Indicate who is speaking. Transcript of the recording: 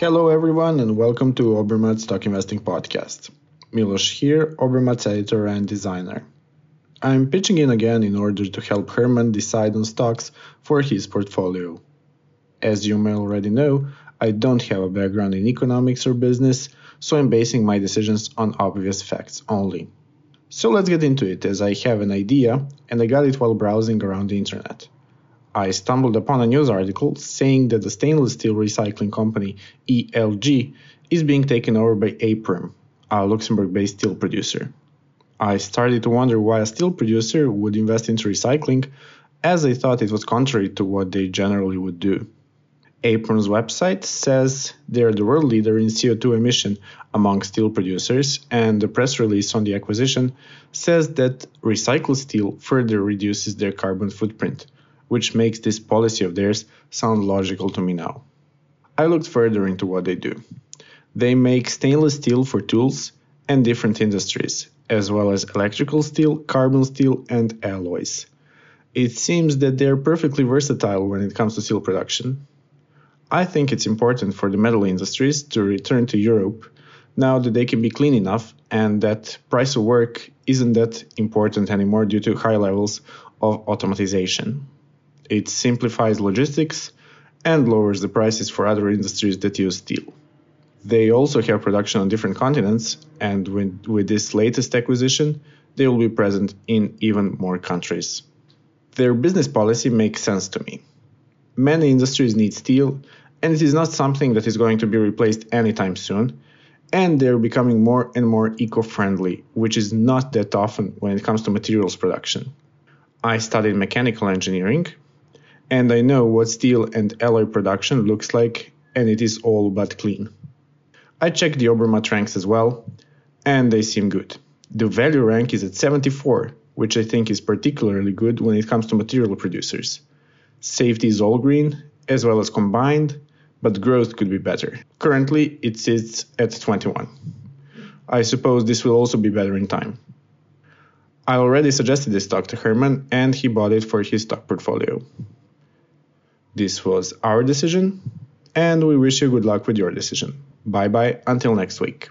Speaker 1: Hello, everyone, and welcome to Obermatt Stock Investing Podcast. Milos here, Obermatt's editor and designer. I'm pitching in again in order to help Hermann decide on stocks for his portfolio. As you may already know, I don't have a background in economics or business, so I'm basing my decisions on obvious facts only. So let's get into it, as I have an idea and I got it while browsing around the internet. I stumbled upon a news article saying that the stainless steel recycling company ELG is being taken over by Aperam, a Luxembourg based steel producer. I started to wonder why a steel producer would invest into recycling, as I thought it was contrary to what they generally would do. Aperam's website says they're the world leader in CO2 emission among steel producers, and the press release on the acquisition says that recycled steel further reduces their carbon footprint, which makes this policy of theirs sound logical to me now. I looked further into what they do. They make stainless steel for tools and different industries, as well as electrical steel, carbon steel, and alloys. It seems that they're perfectly versatile when it comes to steel production. I think it's important for the metal industries to return to Europe now that they can be clean enough and that price of work isn't that important anymore due to high levels of automatization. It simplifies logistics and lowers the prices for other industries that use steel. They also have production on different continents, and with, with this latest acquisition, they will be present in even more countries. Their business policy makes sense to me. Many industries need steel, and it is not something that is going to be replaced anytime soon. And they're becoming more and more eco friendly, which is not that often when it comes to materials production. I studied mechanical engineering, and I know what steel and alloy production looks like, and it is all but clean. I checked the Obermatt ranks as well, and they seem good. The value rank is at 74, which I think is particularly good when it comes to material producers. Safety is all green, as well as combined, but growth could be better. Currently, it sits at 21. I suppose this will also be better in time. I already suggested this stock to Hermann, and he bought it for his stock portfolio. This was our decision, and we wish you good luck with your decision. Bye bye until next week.